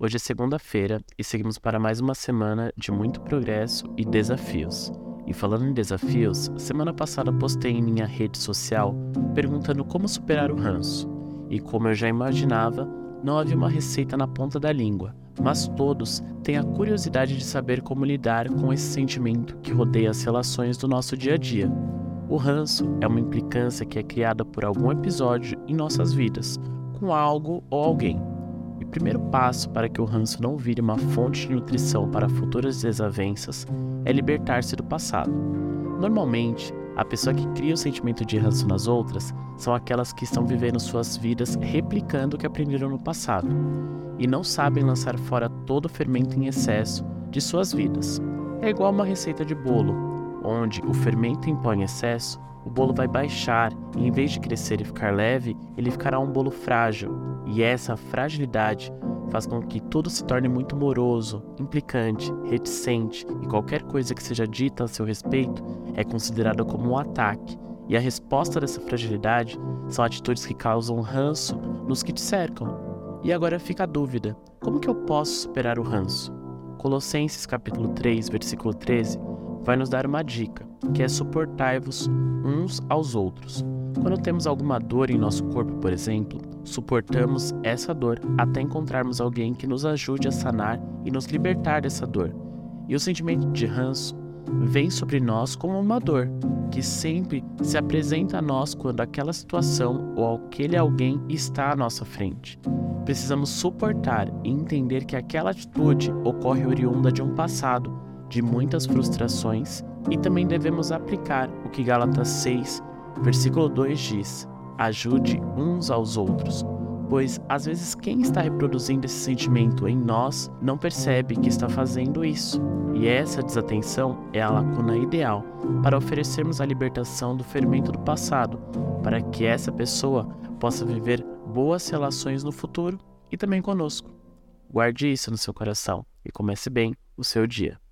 Hoje é segunda-feira e seguimos para mais uma semana de muito progresso e desafios. E falando em desafios, semana passada postei em minha rede social perguntando como superar o ranço. E como eu já imaginava, não havia uma receita na ponta da língua, mas todos têm a curiosidade de saber como lidar com esse sentimento que rodeia as relações do nosso dia a dia. O ranço é uma implicância que é criada por algum episódio em nossas vidas, com algo ou alguém primeiro passo para que o ranço não vire uma fonte de nutrição para futuras desavenças é libertar-se do passado. Normalmente, a pessoa que cria o sentimento de ranço nas outras são aquelas que estão vivendo suas vidas replicando o que aprenderam no passado e não sabem lançar fora todo o fermento em excesso de suas vidas. É igual uma receita de bolo, onde o fermento em excesso o bolo vai baixar e em vez de crescer e ficar leve, ele ficará um bolo frágil. E essa fragilidade faz com que tudo se torne muito moroso, implicante, reticente e qualquer coisa que seja dita a seu respeito é considerada como um ataque. E a resposta dessa fragilidade são atitudes que causam ranço nos que te cercam. E agora fica a dúvida: como que eu posso superar o ranço? Colossenses capítulo 3, versículo 13 vai nos dar uma dica, que é suportai-vos uns aos outros. Quando temos alguma dor em nosso corpo, por exemplo, suportamos essa dor até encontrarmos alguém que nos ajude a sanar e nos libertar dessa dor. E o sentimento de ranço vem sobre nós como uma dor, que sempre se apresenta a nós quando aquela situação ou aquele alguém está à nossa frente. Precisamos suportar e entender que aquela atitude ocorre oriunda de um passado de muitas frustrações e também devemos aplicar o que Gálatas 6, versículo 2 diz: ajude uns aos outros, pois às vezes quem está reproduzindo esse sentimento em nós não percebe que está fazendo isso. E essa desatenção é a lacuna ideal para oferecermos a libertação do fermento do passado, para que essa pessoa possa viver boas relações no futuro e também conosco. Guarde isso no seu coração e comece bem o seu dia.